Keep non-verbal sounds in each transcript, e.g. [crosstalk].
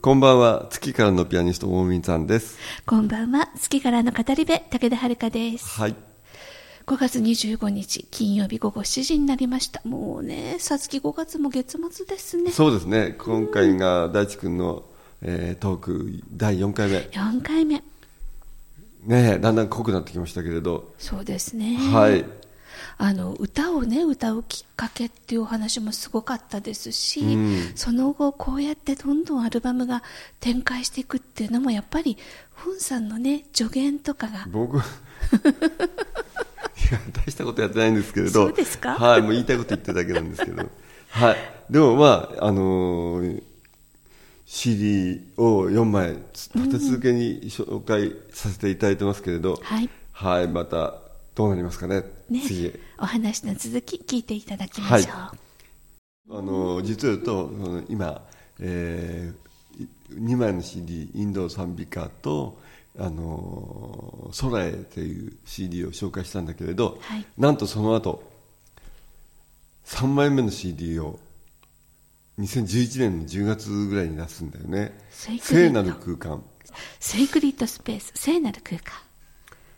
こんばんは。月からのピアニスト大見さんです。こんばんは。月からの語り部武田遥です。はい。5月25日金曜日午後7時になりました。もうねさつき5月も月末ですね。そうですね。今回が大地君の、えートーク第4回目。4回目。ねえだんだん濃くなってきましたけれど。そうですね。はいあの歌をね歌うきっかけっていうお話もすごかったですし、うん。その後こうやってどんどんアルバムが展開していくっていうのもやっぱりフンさんのね助言とかが。僕 [laughs] いや大したことやってないんですけれどそうですか？はいもう言いたいこと言ってるだけなんですけど。[laughs] はい。でもまああのー CD を4枚立て続けに紹介させていただいてますけれど、はい。はいまたどうなりますかねね。次。お話の続き聞いていただきましょう、はあの実を言うと今、え2枚の CD「インド賛美歌」と「あの空へ」という CD を紹介したんだけれど、はい。なんとその後3枚目の CD を2011年の10月ぐらいに出すんだよね。聖なる空間。セイクリッドスペース聖なる空間。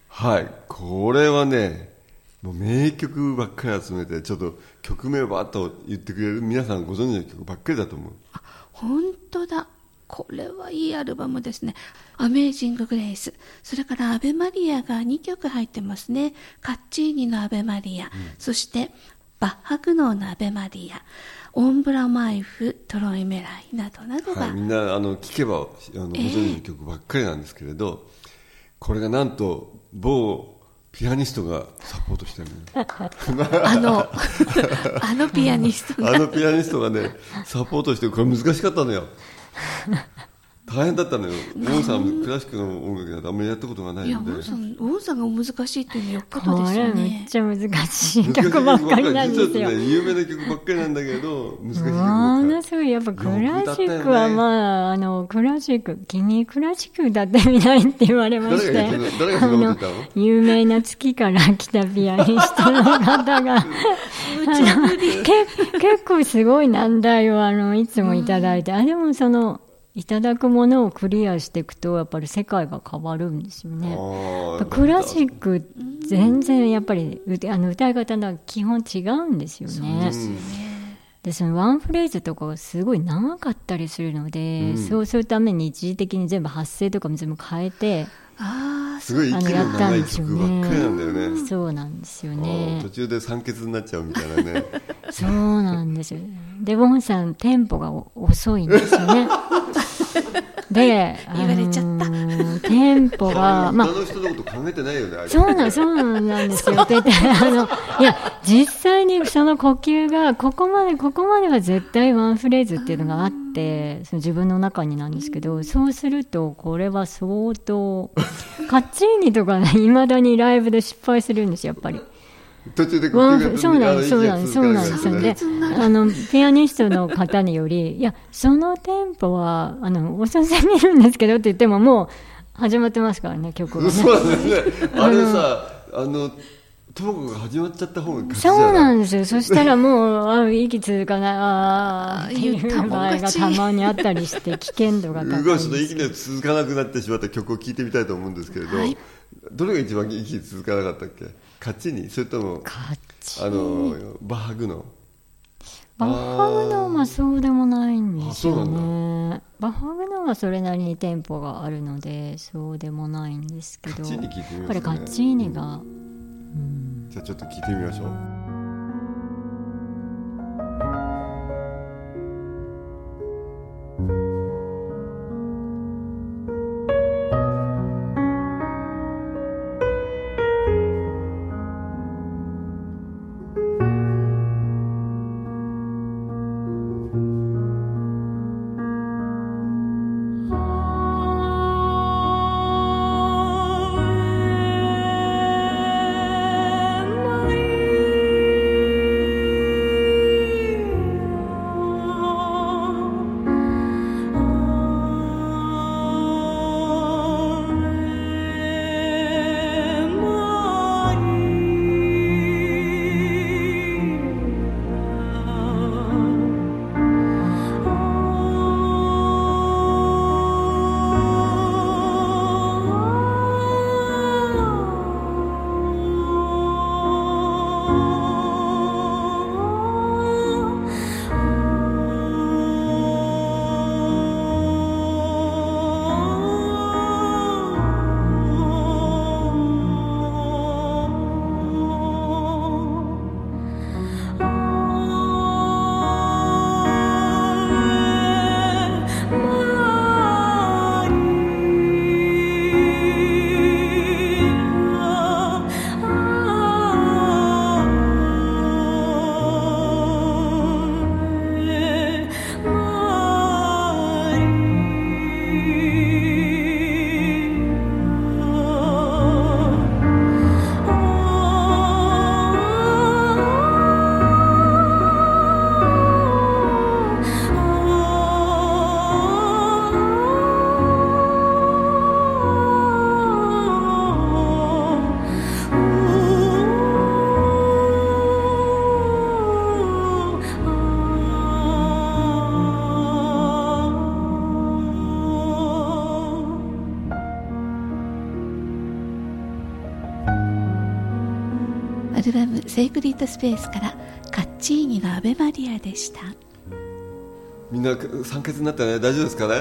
はい。これはねもう名曲ばっかり集めてちょっと曲名をバーッと言ってくれる皆さんご存知の曲ばっかりだと思う。あ本当だ。これはいいアルバムですね「アメージング・グレイス」それから「アベマリア」が2曲入ってますね。カッチーニの「アベマリア」そしてバッハグノーの「アベマリア」オンブラマイフトロイメライなどなどが、はい、みんなあの聞けばあのご存知の曲ばっかりなんですけれど、これがなんと某ピアニストがサポートしてる。のあのあのピアニストが。あのピアニストがねサポートしてこれ難しかったのよ大変だったのよ。ウォンさんクラシックの音楽なんてあんまりやったことがないいやウのでォンさんウォンさんが難しいっていうのよっぽこどですれめよねっちゃ難しい曲ばっかりなんですよ。ね有名な曲ばっかりなんだけど難しい曲ばもっかり。のすごいやっぱクラシックはまあ、あの、クラシック、君クラシック歌ってみないって言われまして。誰が有名な月から来たピアニストの方が、[laughs] [laughs] 結構すごい難題をあのいつもいただいて、あでもそのいただくものをクリアしていくとやっぱり世界が変わるんですよね。クラシック全然やっぱり歌あの歌い方が基本違うんですよね。でそのワンフレーズとかがすごい長かったりするので、そうするために一時的に全部発声とかも全部変えて、ああすごい息の長い曲ばっかりなんだよねそうなんですよね途。中で酸欠になっちゃうみたいなねそうなんですよ。で、ボンさん、テンポがお遅いんですよね。[laughs] で、言われちゃったあのーテンポが、まあ他、の人のこと考えてないよねあれそうなん、そうなんですよ。あの、いや、実際にその呼吸が、ここまで、ここまでは絶対ワンフレーズっていうのがあって、その自分の中になんですけど、そうすると、これは相当、カッチーニとかね、未だにライブで失敗するんですよ、やっぱり。途中で呼吸がフそうなんです、そうなんです、そうなんですあの、ピアニストの方により、いや、そのテンポは、あの、遅すぎるんですけどって言っても、もう、始まってますからね、曲がね。そうなんですねあれさあのトモコが始まっちゃった方がそうなんいですよ。そしたらもう、あ息続かない、ああ、っていう場合がたまにあったりして、危険度が高いんですすごいその息の続かなくなってしまった曲を聴いてみたいと思うんですけれど、はい。どれが一番息続かなかったっけ？勝ちにそれともあのバハグの？バッハグノーはそうでもないんですよね。バッハグノーはそれなりにテンポがあるので、そうでもないんですけど、カッチーニ聞いてみますね。やっぱりカッチーニが、じゃあちょっと聞いてみましょう「セイクリッドスペースからカッチーニのアベマリアでした。みんな酸欠になったね大丈夫ですかね？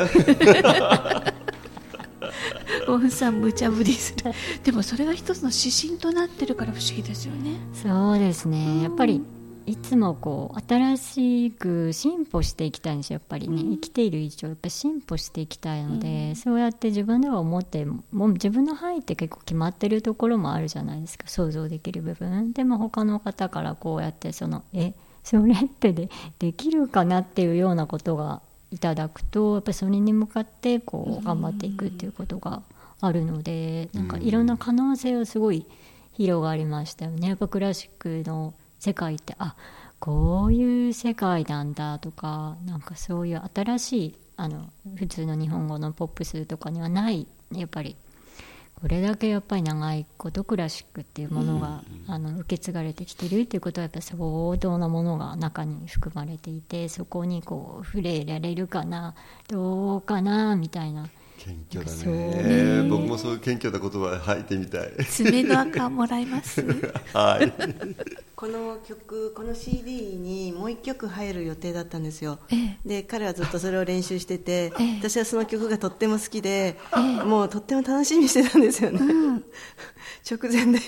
オンさん無茶ぶりする。でもそれが一つの指針となってるから不思議ですよね。そうですね。やっぱりいつもこう新しく進歩していきたいんですよやっぱりね、生きている以上やっぱり進歩していきたいので、そうやって自分では思ってもう自分の範囲って結構決まってるところもあるじゃないですか想像できる部分。でも他の方からこうやってそのえそれってでできるかなっていうようなことがいただくとやっぱりそれに向かってこう頑張っていくっていうことがあるのでなんかいろんな可能性をすごい広がりましたよね。やっぱクラシックの世界ってあこういう世界なんだとかなんかそういう新しいあの普通の日本語のポップスとかにはないやっぱりこれだけやっぱり長いことクラシックっていうものが、あの受け継がれてきてるっていうことはやっぱ相当なものが中に含まれていてそこにこう触れられるかなどうかなみたいな謙虚だね。僕もそういう謙虚な言葉吐いてみたい。爪の赤もらいます？[laughs] はい。この曲この CD にもう一曲入る予定だったんですよ、ええ。で彼はずっとそれを練習してて、ええ。私はその曲がとっても好きで、もうとっても楽しみにしてたんですよね、直前で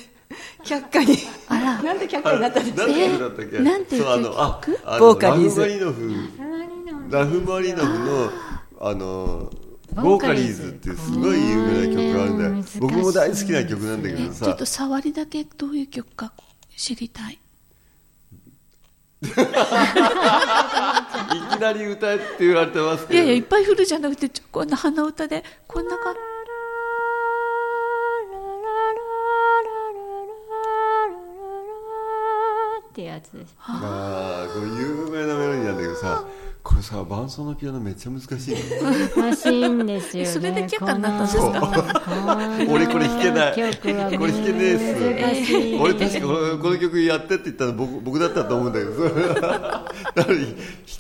却下に。あら。なんで却下になったんですか？なんて曲だったっけ、なんていうそうあのあ曲あのボーカリーズラフマリノフ。ラフマリノフのあのボーカリーズっていうすごい有名な曲があるんだよ。難しい。僕も大好きな曲なんだけどえちょさっと触りだけどういう曲か知りたい。いきなり歌えって言われてますけど。いやいやいっぱい振るじゃなくてちょこんな鼻歌で。こんな感ってやつですあーこれ有名なメロディーなんだけどさこれさ伴奏のピアノめっちゃ難しいの難しいんですよね。それで却下になったんですこのそう。俺これ弾けない。曲はこれ弾けねえっす。難しい。俺確かこのこの曲やってって言ったの僕僕だったと思うんだけど弾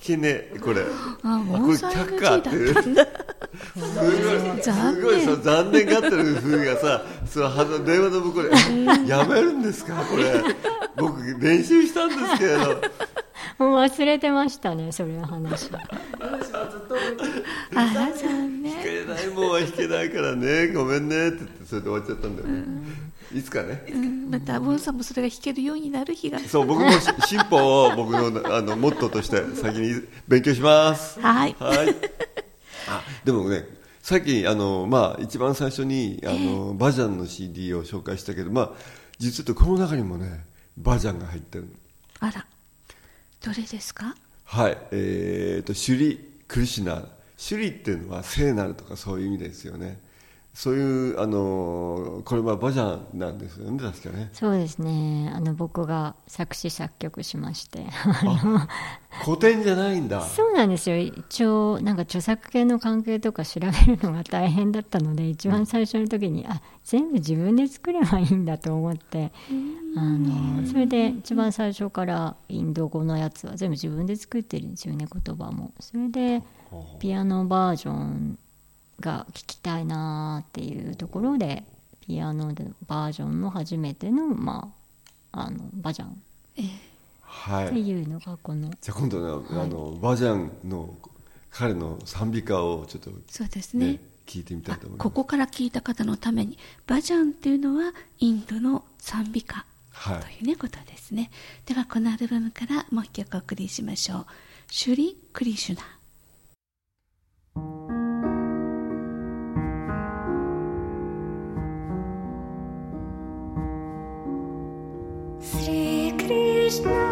けねえ。これ。あこれ却下ってすごいすごいそう残念がってる風がさその電話の向こうでやめるんですか？これ。僕練習したんですけれど忘れてましたねそれの話。[laughs] あら残念。弾けないもんは弾けないからねごめんねって言ってそれで終わっちゃったんだよ、いつかね。うん。またボンさんもそれが弾けるようになる日が。そう僕もし進歩を僕のあのモットーとして先に勉強します。はい。はい。あ、でもね、さっきあのまあ一番最初にあの、バジャンの CD を紹介したけど、まあ実はこの中にもねバジャンが入ってる。あらどれですか？はい。えーとシュリクリシュナ、シュリっていうのは聖なるとかそういう意味ですよね。そういうあのこれはバジャンなんですよね確かね。そうですね。あの僕が作詞作曲しまして。古典じゃないんだ。[laughs] そうなんですよ。一応なんか著作権の関係とか調べるのが大変だったので一番最初の時に、あ全部自分で作ればいいんだと思って。あのそれで一番最初からインド語のやつは全部自分で作ってるんですよね言葉も。それでピアノバージョンが聞きたいなっていうところでピアノでバージョンの初めての,、まあ、あのバジャン。ってはい。いうのがこの。じゃあ今度ね、あのバジャンの彼の賛美歌をちょっとそうですね。ね聞いてみたいと思います。ここから聞いた方のためにバジャンっていうのはインドの賛美歌はい。というねことですね。ではこのアルバムからもう一曲お送りしましょう「シュリ・クリシュナ」Krishna,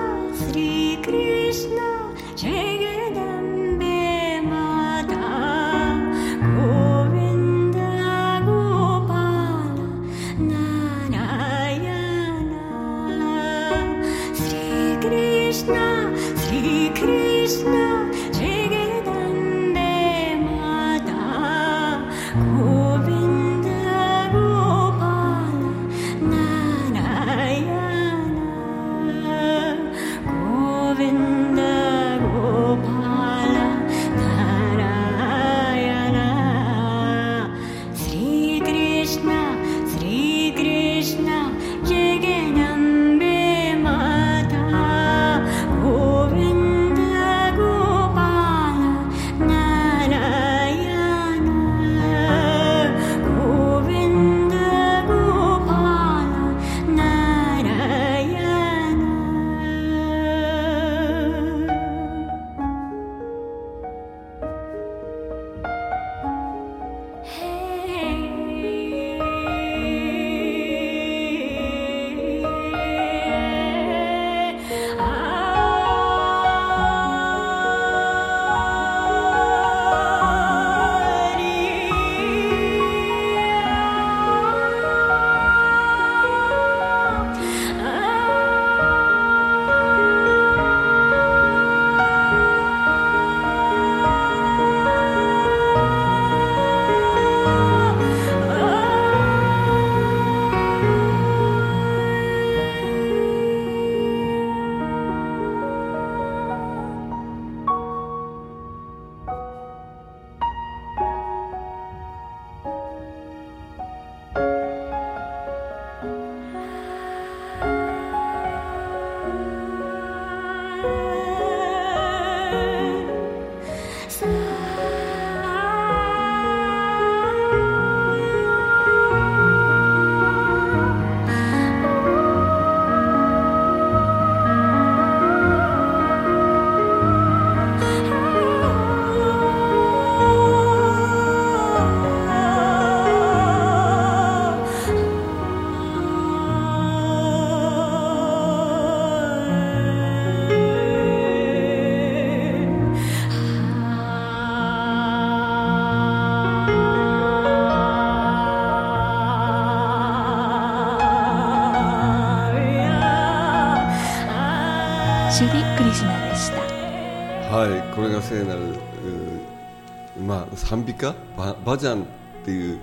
ババジャンっていう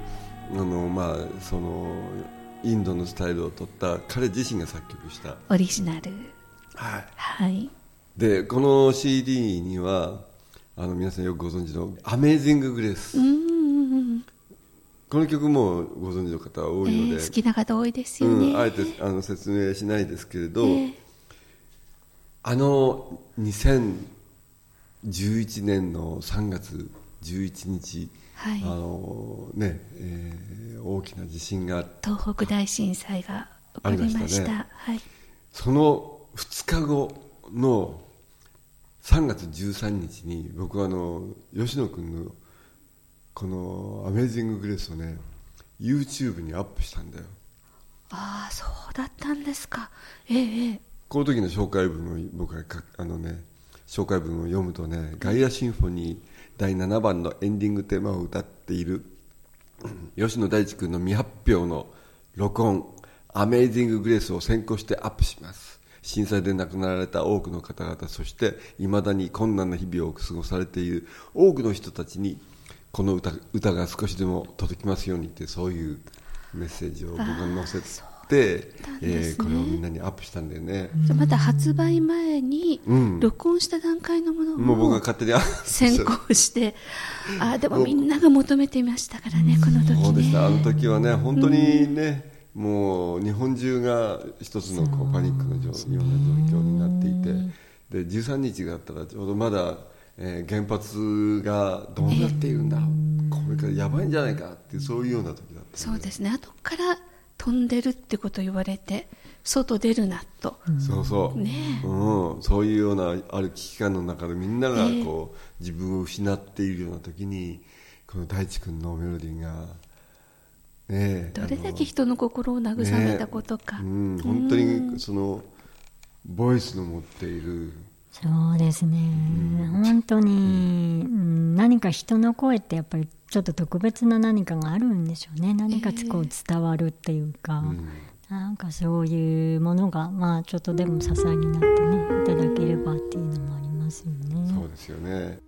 あのまあそのインドのスタイルを取った彼自身が作曲した。オリジナル。はい。はい。でこの CD にはあの皆さんよくご存知の「アメイジング・グレース」この曲もご存知の方は多えいので、ー好きな方多いですよね、うん、あえてあの説明しないですけれど、えーあの2011年の3月11日、はい。あのねえー大きな地震が東北大震災が起こりました。ましたね。はい。その2日後の3月13日に僕はあの吉野君のこの「アメージング・グレース」をね YouTube にアップしたんだよ。ああそうだったんですか。ええええ。この時の紹介文を僕がかあのね紹介文を読むとね「ガイアシンフォニー第7番のエンディングテーマを歌っている吉野大地君の未発表の録音「アメイジング・グレース」を先行してアップします。震災で亡くなられた多くの方々そしていまだに困難な日々を過ごされている多くの人たちにこの歌歌が少しでも届きますようにってそういうメッセージを僕が載せて、えーこれをみんなにアップしたんだよね、じゃあまた発売前にうん。録音した段階のものもう僕がを勝手にあ先行して [laughs] ああでもみんなが求めていましたからねこの時ね。そうでした。あの時はね本当にね、もう日本中が一つのこうパニックの状ような状況になっていてで13日があったらちょうどまだ、えー原発がどうなっているんだろう、これからやばいんじゃないかっていうそういうような時だったそうですね。後から飛んでるってこと言われて外出るなと、そうそう、ねえ。うん、そういうようなある危機感の中でみんながこう、自分を失っているような時にこの大地君のメロディーが、ねえ、どれだけ人の心を慰めたことか、ねうん、本当にそのボイスの持っているそうですね、本当に、うん。何か人の声ってやっぱりちょっと特別な何かがあるんでしょうね。何かこう伝わるっていうか、なんかそういうものがまあちょっとでも支えになってねいただければっていうのもありますよね。そうですよね。「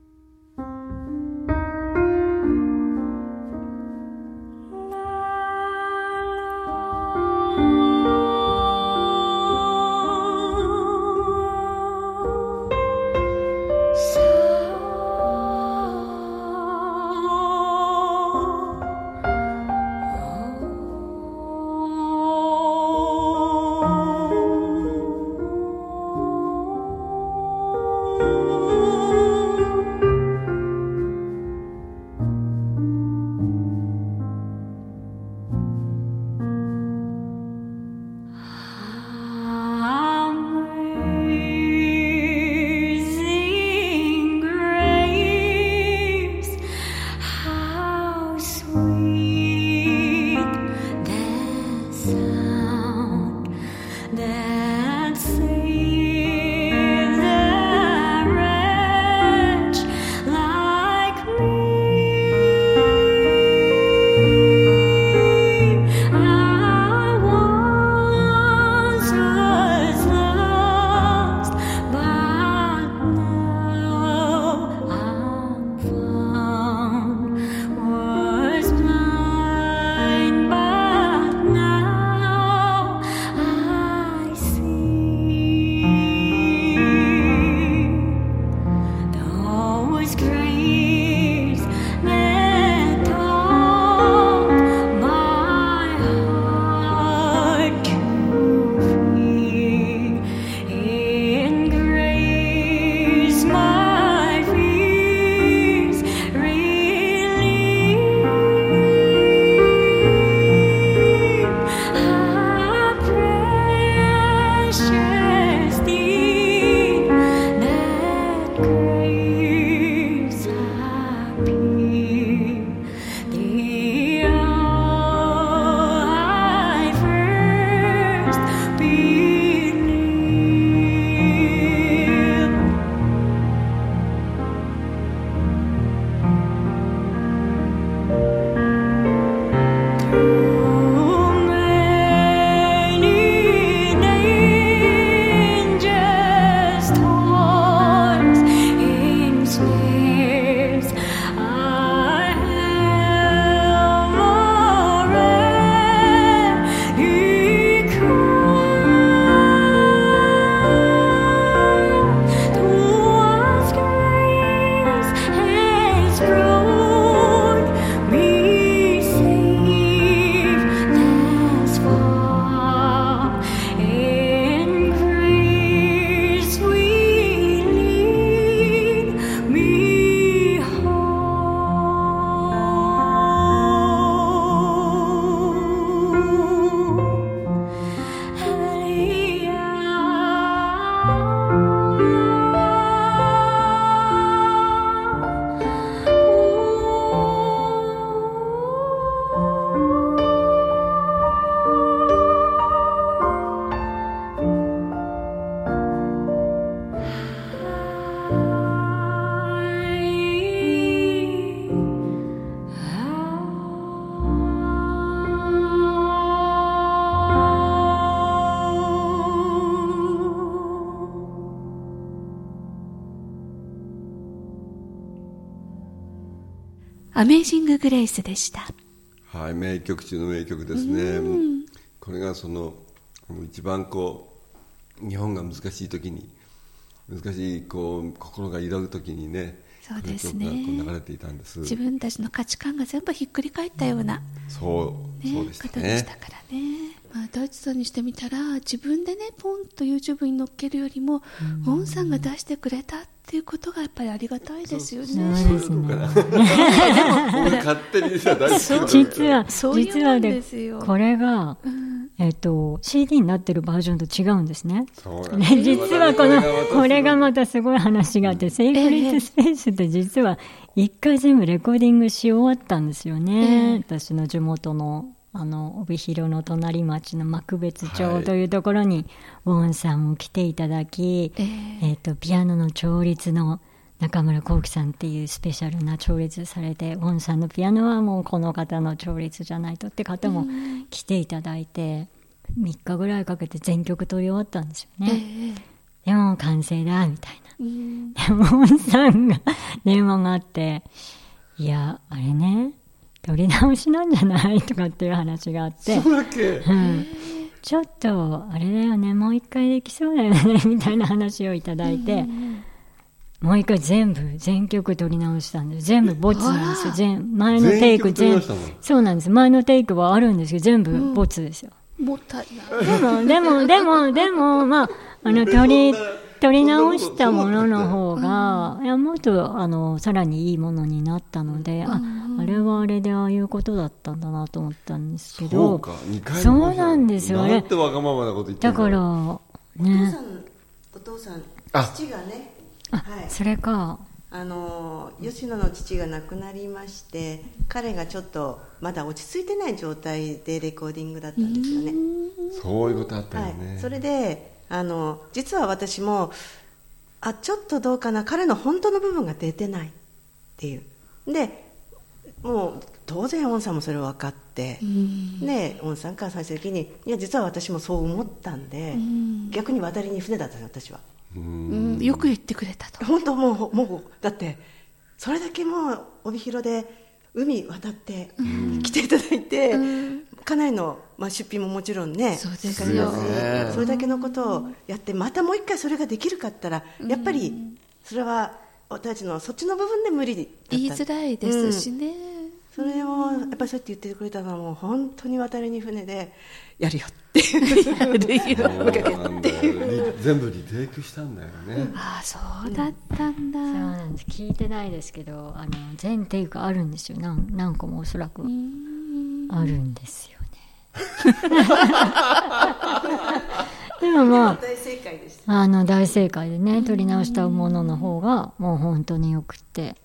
アメージング・グレイスでした。はい、名曲中の名曲ですね。これがその一番こう日本が難しい時に難しいこう心が揺らぐ時にね、そうですねこ流れていたんです。自分たちの価値観が全部ひっくり返ったような、そう、ねそうでした方でしたね。からね。まあ、大地さんにしてみたら自分でねポンと YouTube に載っけるよりも、ウォンさんが出してくれたっていうことがやっぱりありがたいですよね。そうですね。僕勝手にさ大好きなの実は、実はもんですよ。これが、うん。えっと、CD になってるバージョンと違うんですね。そうなんです。ね、実はこの、これがままたすごい話があって、セイクレットスペースって実は一回全部レコーディングし終わったんですよね。私の地元の、あの、帯広の隣町の幕別はい町というところに、ウォンさんも来ていただき、ええっと、ピアノの調律の中村幸喜さんっていうスペシャルな調律されて、ウォンさんのピアノはもうこの方の調律じゃないとって方も来ていただいて、3日ぐらいかけて全曲取り終わったんですよえね。えでも完成だ、みたいな。うんでも、ウォンさんが [laughs] 電話があって、いや、あれね、取り直しなんじゃない？とかっていう話があって、そうだっけ？うん、ちょっと、あれだよね、もう一回できそうだよね、みたいな話をいただいて、もう一回全部、全曲取り直したんです。全部ボツなんですよ。全前のテイク全。そうなんです。前のテイクはあるんですけど、全部ボツですよ。もったいない。でも、でも、でも、でも、まあ、あの、取り、取り直したものの方が、いや、もっと、あの、さらにいいものになったので、あ、あれはあれでああいうことだったんだなと思ったんですけそうどか、、二回そうなんですよ。あれなんてわがままなこと言ってだから、ね、お父さんあ。父がねあはい、それか、あの吉野の父が亡くなりまして彼がちょっとまだ落ち着いてない状態でレコーディングだったんですよね、そういうことあったよはね。い、それであの実は私もあちょっとどうかな彼の本当の部分が出てないっていう。でもう当然オンさんもそれを分かって、でオンさんから最終的にいや実は私もそう思ったんで、逆に渡りに船だったんです私は。うん。よく言ってくれたと。本当もうもうだってそれだけもう帯広で海渡って来ていただいて、家内の、まあ、出費ももちろんねそうですよそれだけのことをやってまたもう一回それができるかったらやっぱりそれは私たちのそっちの部分で無理だった言いづらいですしね。それをやっぱりそうやって言ってくれたのはもう本当に渡りに船でやるよっていうそう声かけなんだよリ全部リテイクしたんだよね。ああ、そうだったんだ。そうなんです。聞いてないですけど、あの、全テイクあるんですよ。何何個もおそらく。あるんですよね。[laughs] でもまあ、大正解でした。あの大正解でね取り直したものの方がもう本当によくって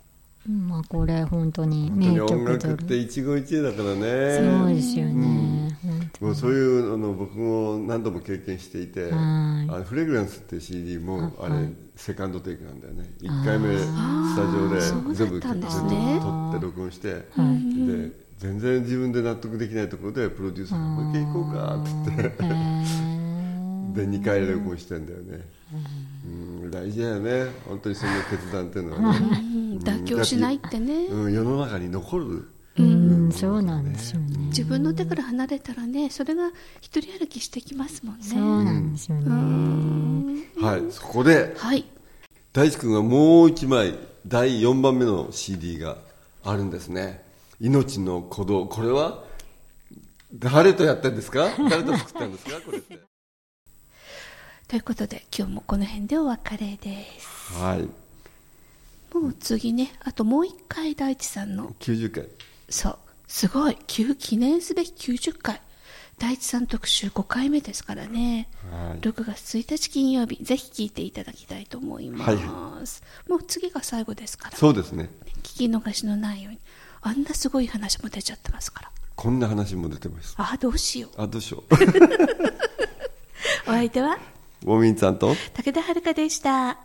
まあこれ本当に本当に音名曲楽って一期一会だからね。そうですよね、本当もうそういうの僕も何度も経験していて、はい。あのフレグランスっていう CD もあれセカンドテイクなんだよね。1回目スタジオで全部そうだったんです全部ね撮って録音して、で全然自分で納得できないところでプロデューサーがもう一回行こうかって言って。[laughs] で2回録音してんだよね、うん、大事だよね。本当にその決断っていうのはね、うん妥協しないってね。うん、世の中に残る、うん。そうなんですよね。自分の手から離れたらね、それが一人歩きしてきますもんね。そうなんですよね、はいそこではい。大地君がもう1枚第4番目の CD があるんですね「命の鼓動」これは誰とやってんですか？誰と作ったんですか？これって。[laughs] ということで、今日もこの辺でお別れです。はいもう次ね、あともう一回大地さんの、90回そう、すごい、旧記念すべき90回。大地さん特集5回目ですからね。はい6月1日金曜日、ぜひ聞いていただきたいと思います。はいもう次が最後ですから、そうですね聞き逃しのないように。あんなすごい話も出ちゃってますから。こんな話も出てますああ、どうしよう。あどうしよう [laughs] お相手は、ウォミンさんと？武田遥でした。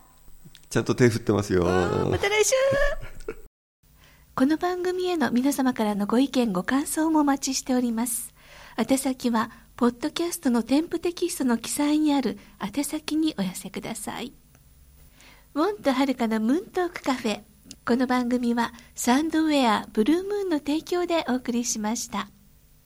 ちゃんと手振ってますよ。また来週。[laughs] この番組への皆様からのご意見ご感想もお待ちしております。宛先はポッドキャストの添付テキストの記載にある宛先にお寄せください。ウォンとはるかのムーントークカフェ。この番組はサンドウェアブルームーンの提供でお送りしました。